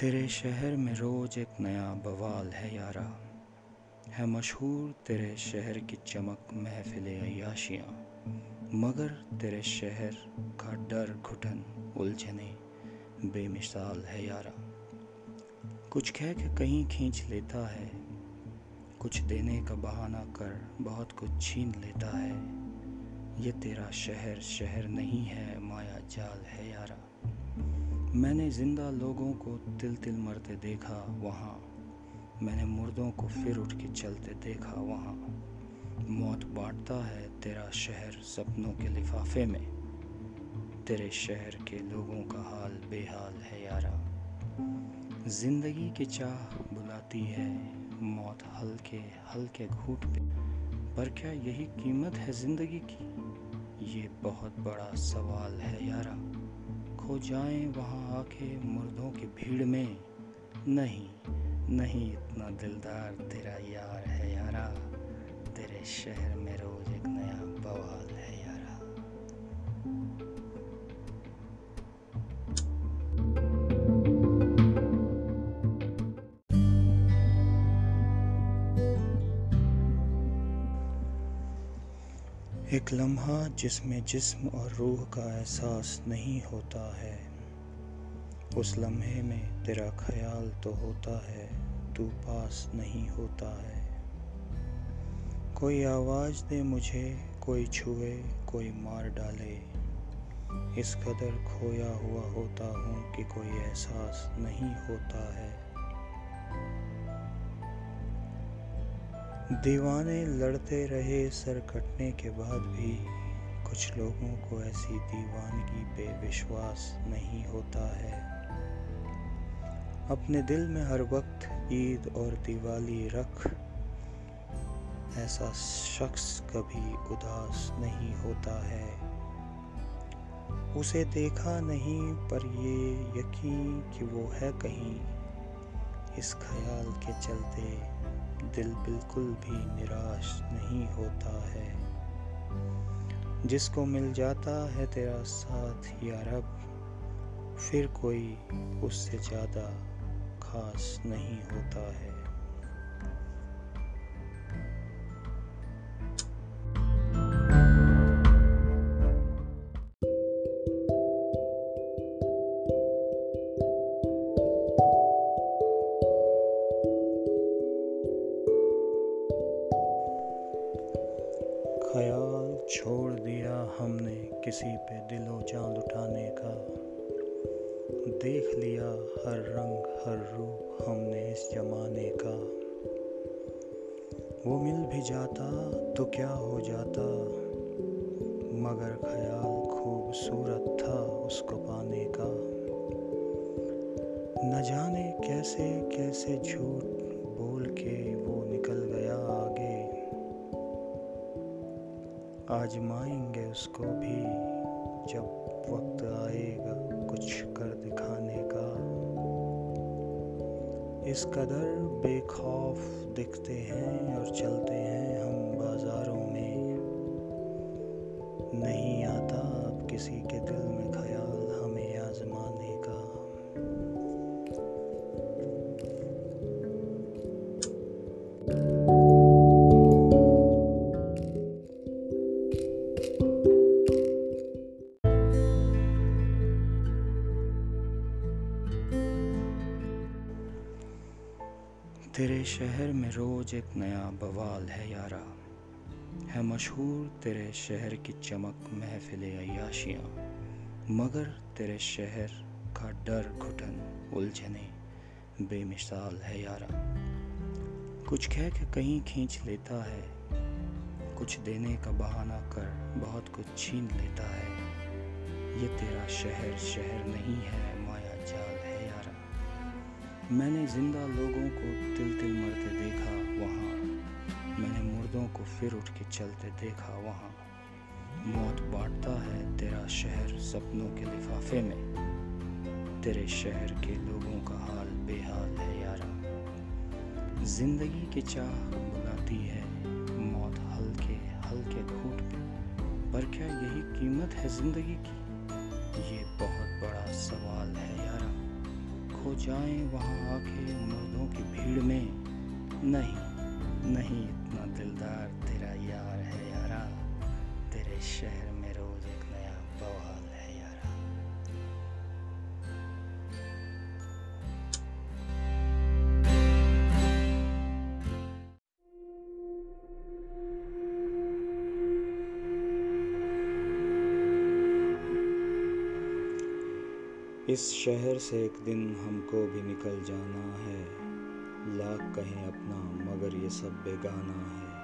तेरे शहर में रोज एक नया बवाल है, यारा। है मशहूर तेरे शहर की चमक, महफिल अयाशियाँ मगर तेरे शहर का डर, घुटन उलझने बेमिसाल है, यारा। कुछ कह के कहीं खींच लेता है। कुछ देने का बहाना कर बहुत कुछ छीन लेता है। ये तेरा शहर शहर नहीं है, माया जाल है, यारा। मैंने ज़िंदा लोगों को तिल तिल मरते देखा वहाँ। मैंने मुर्दों को फिर उठ के चलते देखा वहाँ। मौत बांटता है तेरा शहर सपनों के लिफाफे में। तेरे शहर के लोगों का हाल बेहाल है यारा। ज़िंदगी की चाह बुलाती है, मौत हल्के हल्के घूट पे। पर क्या यही कीमत है ज़िंदगी की? ये बहुत बड़ा सवाल है यारा। खो जाएँ वहाँ आके मुर्दों की भीड़ में। नहीं नहीं इतना दिलदार तेरा यार है यारा। तेरे शहर में रोज एक नया बवाल। एक लम्हा जिसमें जिस्म और रूह का एहसास नहीं होता है। उस लम्हे में तेरा ख्याल तो होता है, तू पास नहीं होता है। कोई आवाज़ दे मुझे, कोई छुए, कोई मार डाले। इस कदर खोया हुआ होता हूँ कि कोई एहसास नहीं होता है। दीवाने लड़ते रहे सर कटने के बाद भी। कुछ लोगों को ऐसी दीवानगी पे विश्वास नहीं होता है। अपने दिल में हर वक्त ईद और दिवाली रख। ऐसा शख्स कभी उदास नहीं होता है। उसे देखा नहीं, पर ये यकीन कि वो है कहीं। इस ख्याल के चलते दिल बिल्कुल भी निराश नहीं होता है। जिसको मिल जाता है तेरा साथ या रब, फिर कोई उससे ज़्यादा खास नहीं होता है। हर रंग, हर रूप हमने इस जमाने का। वो मिल भी जाता तो क्या हो जाता? मगर ख्याल खूबसूरत था उसको पाने का। न जाने कैसे कैसे झूठ बोल के वो निकल गया आगे। आजमाएँगे उसको भी जब वक्त आएगा कुछ इस कदर बेखौफ दिखते हैं और चलते हैं हम बाजारों में। नहीं आता तेरे शहर में रोज एक नया बवाल है यारा। है मशहूर तेरे शहर की चमक महफिल अयाशियाँ मगर तेरे शहर का डर घुटन उलझने बेमिसाल है यारा। कुछ कह के कहीं खींच लेता है, कुछ देने का बहाना कर बहुत कुछ छीन लेता है। ये तेरा शहर शहर नहीं है, माया जाल। मैंने ज़िंदा लोगों को तिल तिल मरते देखा वहाँ। मैंने मुर्दों को फिर उठ के चलते देखा वहाँ। मौत बांटता है तेरा शहर सपनों के लिफाफे में। तेरे शहर के लोगों का हाल बेहाल है यारा। ज़िंदगी की चाह बुलाती है, मौत हल्के हल्के घूट पे। पर क्या यही कीमत है ज़िंदगी की? ये बहुत बड़ा सवाल है खो जाएँ, वहाँ आके मर्दों की भीड़ में। नहीं नहीं, इतना दिलदार तेरा यार है यारा, तेरे शहर इस शहर से एक दिन हमको भी निकल जाना है। लाख कहें अपना, मगर ये सब बेगाना है।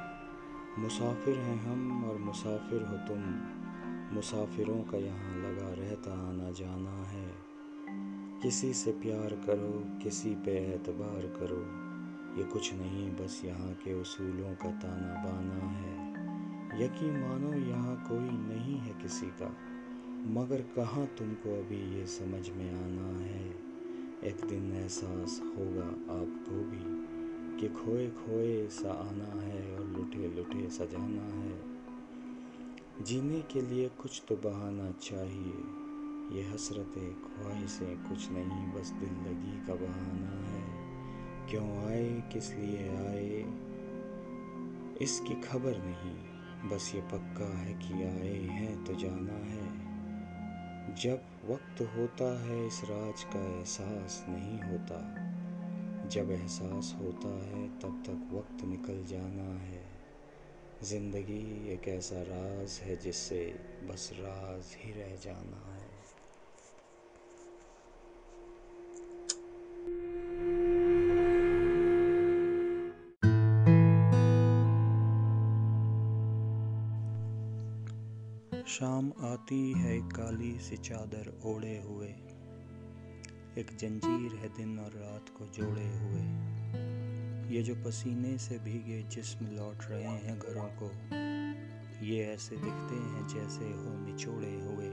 मुसाफिर हैं हम, और मुसाफिर हो तुम। मुसाफिरों का यहाँ लगा रहता आना जाना है। किसी से प्यार करो, किसी पे एतबार करो। ये कुछ नहीं, बस यहाँ के उसूलों का ताना बाना है। यकीन मानो, यहाँ कोई नहीं है किसी का। मगर कहाँ तुमको अभी ये समझ में आना है? एक दिन एहसास होगा आपको भी कि खोए खोए सा आना है और लुटे लुटे सजाना है। जीने के लिए कुछ तो बहाना चाहिए। ये हसरतें ख्वाहिशें कुछ नहीं, बस दिल लगी का बहाना है। क्यों आए, किस लिए आए? इसकी खबर नहीं। बस ये पक्का है कि आए हैं तो जाना है। जब वक्त होता है इस राज का एहसास नहीं होता, जब एहसास होता है तब तक वक्त निकल जाना है। ज़िंदगी एक ऐसा राज है जिससे बस राज ही रह जाना है। शाम आती है काली सी चादर ओढ़े हुए। एक जंजीर है दिन और रात को जोड़े हुए। ये जो पसीने से भीगे जिस्म लौट रहे हैं घरों को, ये ऐसे दिखते हैं जैसे हो निचोड़े हुए।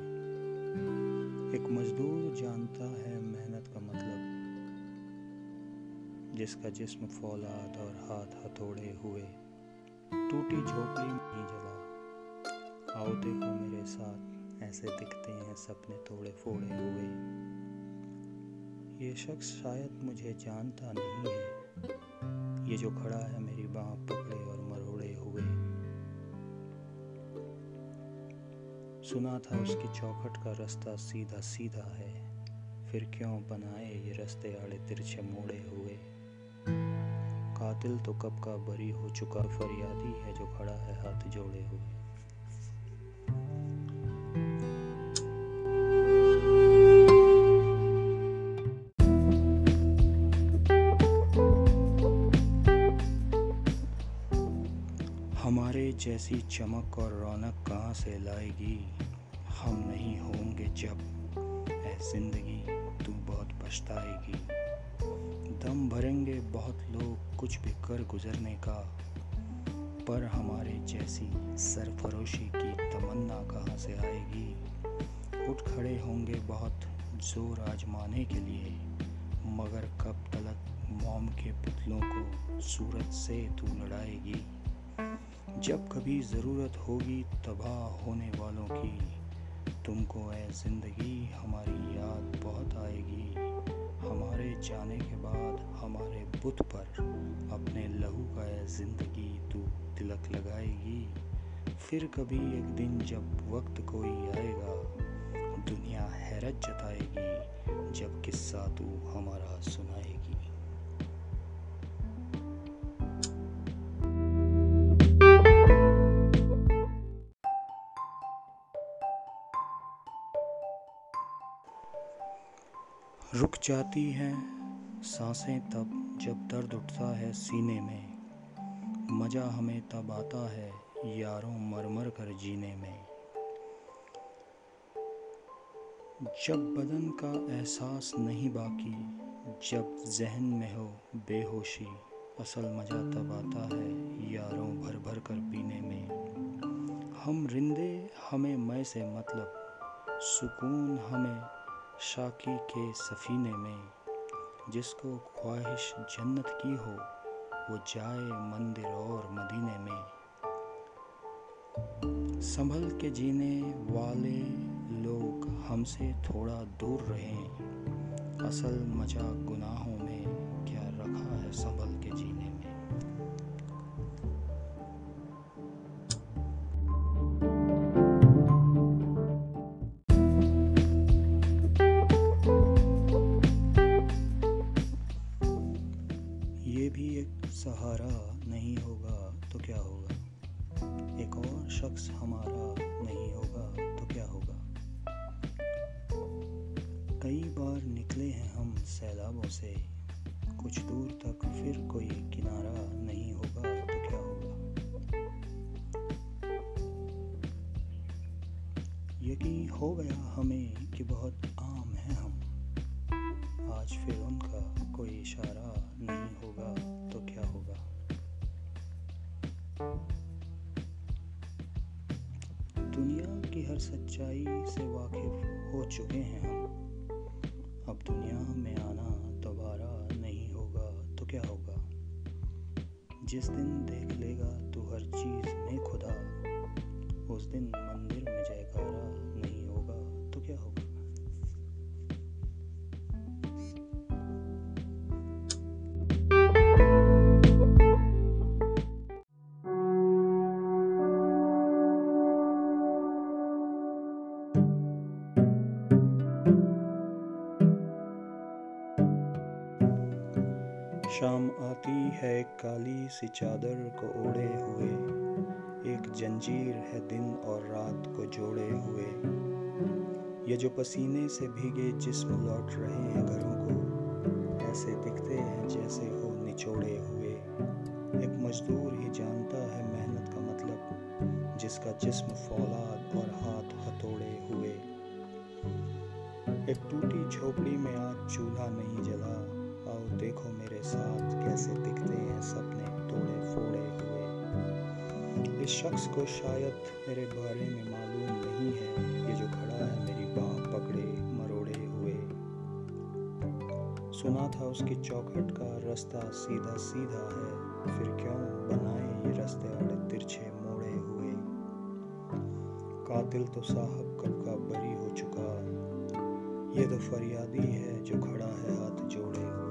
एक मजदूर जानता है मेहनत का मतलब जिसका जिस्म फौलाद और हाथ हथौड़े हुए। टूटी झोपड़ी में ही जला आओ देखो मेरे साथ, ऐसे दिखते हैं सपने थोड़े फोड़े हुए। ये शख्स शायद मुझे जानता नहीं है। ये जो खड़ा है मेरी बाह पकड़े और मरोड़े हुए। सुना था उसकी चौखट का रास्ता सीधा सीधा है। फिर क्यों बनाए ये रास्ते आड़े तिरछे मोड़े हुए? कातिल तो कब का बरी हो चुका, फरियादी है जो खड़ा है जैसी चमक और रौनक कहाँ से लाएगी? हम नहीं होंगे जब ऐ ज़िंदगी तू बहुत पछताएगी। दम भरेंगे बहुत लोग कुछ भी कर गुजरने का, पर हमारे जैसी सरफरोशी की तमन्ना कहाँ से आएगी? उठ खड़े होंगे बहुत ज़ोर आजमाने के लिए, मगर कब तलक मोम के पुतलों को सूरत से तू लड़ाएगी जब कभी ज़रूरत होगी तबाह होने वालों की, तुमको ऐ ज़िंदगी हमारी याद बहुत आएगी। हमारे जाने के बाद हमारे बुत पर अपने लहू का ऐ ज़िंदगी तू तिलक लगाएगी। फिर कभी एक दिन जब वक्त कोई आएगा, दुनिया हैरत जताएगी, जब किस्सा तू हमारा सुनाएगी। रुक जाती हैं साँसें तब जब दर्द उठता है सीने में। मज़ा हमें तब आता है यारों मर मर कर जीने में। जब बदन का एहसास नहीं बाकी, जब जहन में हो बेहोशी, असल मज़ा तब आता है यारों भर भर कर पीने में। हम रिंदे हमें मैं से मतलब सुकून हमें शाकी के सफ़ीने में जिसको ख्वाहिश जन्नत की हो, वो जाए मंदिर और मदीने में। संभल के जीने वाले लोग हमसे थोड़ा दूर रहें। असल मज़ा गुनाहों में क्या रखा है संभल? कुछ दूर तक फिर कोई किनारा नहीं होगा तो क्या होगा? यकीन हो गया हमें कि बहुत आम है हम। आज फिर उनका कोई इशारा नहीं होगा तो क्या होगा? दुनिया की हर सच्चाई से वाकिफ हो चुके हैं हम। अब दुनिया जिस दिन देख लेगा तू हर चीज़ में खुदा उस दिन मंदिर में जयकारा शाम आती है काली सी चादर को ओढ़े हुए। एक जंजीर है दिन और रात को जोड़े हुए। ये जो पसीने से भीगे जिस्म लौट रहे हैं घरों को, ऐसे दिखते हैं जैसे हो निचोड़े हुए। एक मजदूर ही जानता है मेहनत का मतलब जिसका जिस्म फौलाद और हाथ हथोड़े हुए। एक टूटी झोपड़ी में आज चूल्हा नहीं जला। देखो मेरे साथ कैसे दिखते हैं सपने, तोड़े, फोड़े हुए। इस शख्स को शायद मेरे बारे में मालूम नहीं है, ये जो खड़ा है मेरी बाह पकड़े, मरोड़े हुए। सुना था उसकी चौखट का रास्ता सीधा सीधा है, फिर क्यों बनाए ये रास्ते आड़े तिरछे मोड़े हुए? कातिल तो साहब कब का बरी हो चुका। ये तो फरियादी है जो खड़ा है हाथ जोड़े हुए।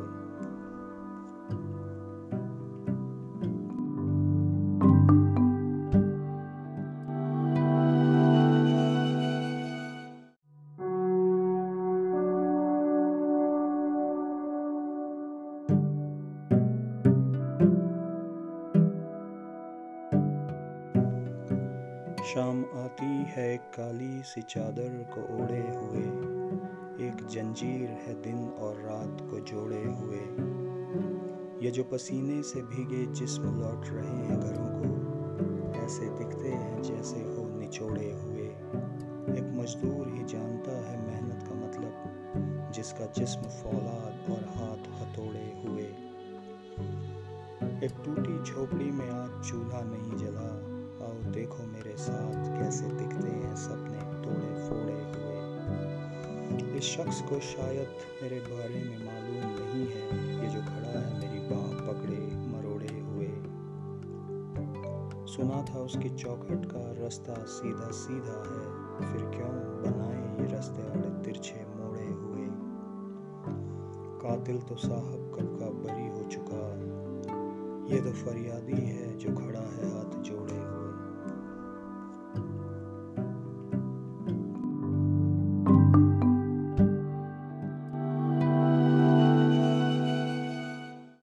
शाम आती है काली सी चादर को ओढ़े हुए। एक जंजीर है दिन और रात को जोड़े हुए। ये जो पसीने से भीगे जिस्म लौट रहे हैं घरों को, ऐसे दिखते हैं जैसे हो निचोड़े हुए। एक मजदूर ही जानता है मेहनत का मतलब जिसका जिस्म फौलाद और हाथ हथोड़े हुए। एक टूटी झोपड़ी में आज चूल्हा नहीं जला। आओ, देखो मेरे साथ कैसे दिखते हैं सपने तोड़े फोड़े हुए। इस शख्स को शायद मेरे बारे में मालूम नहीं है। ये जो खड़ा है मेरी बाह पकड़े मरोड़े हुए। सुना था उसकी चौखट का रास्ता सीधा सीधा है। फिर क्यों बनाए ये रास्ते आड़े तिरछे मोड़े हुए? कातिल तो साहब कब का बरी हो चुका। ये तो फरियादी है जो खड़ा है हाथ जोड़े हुए।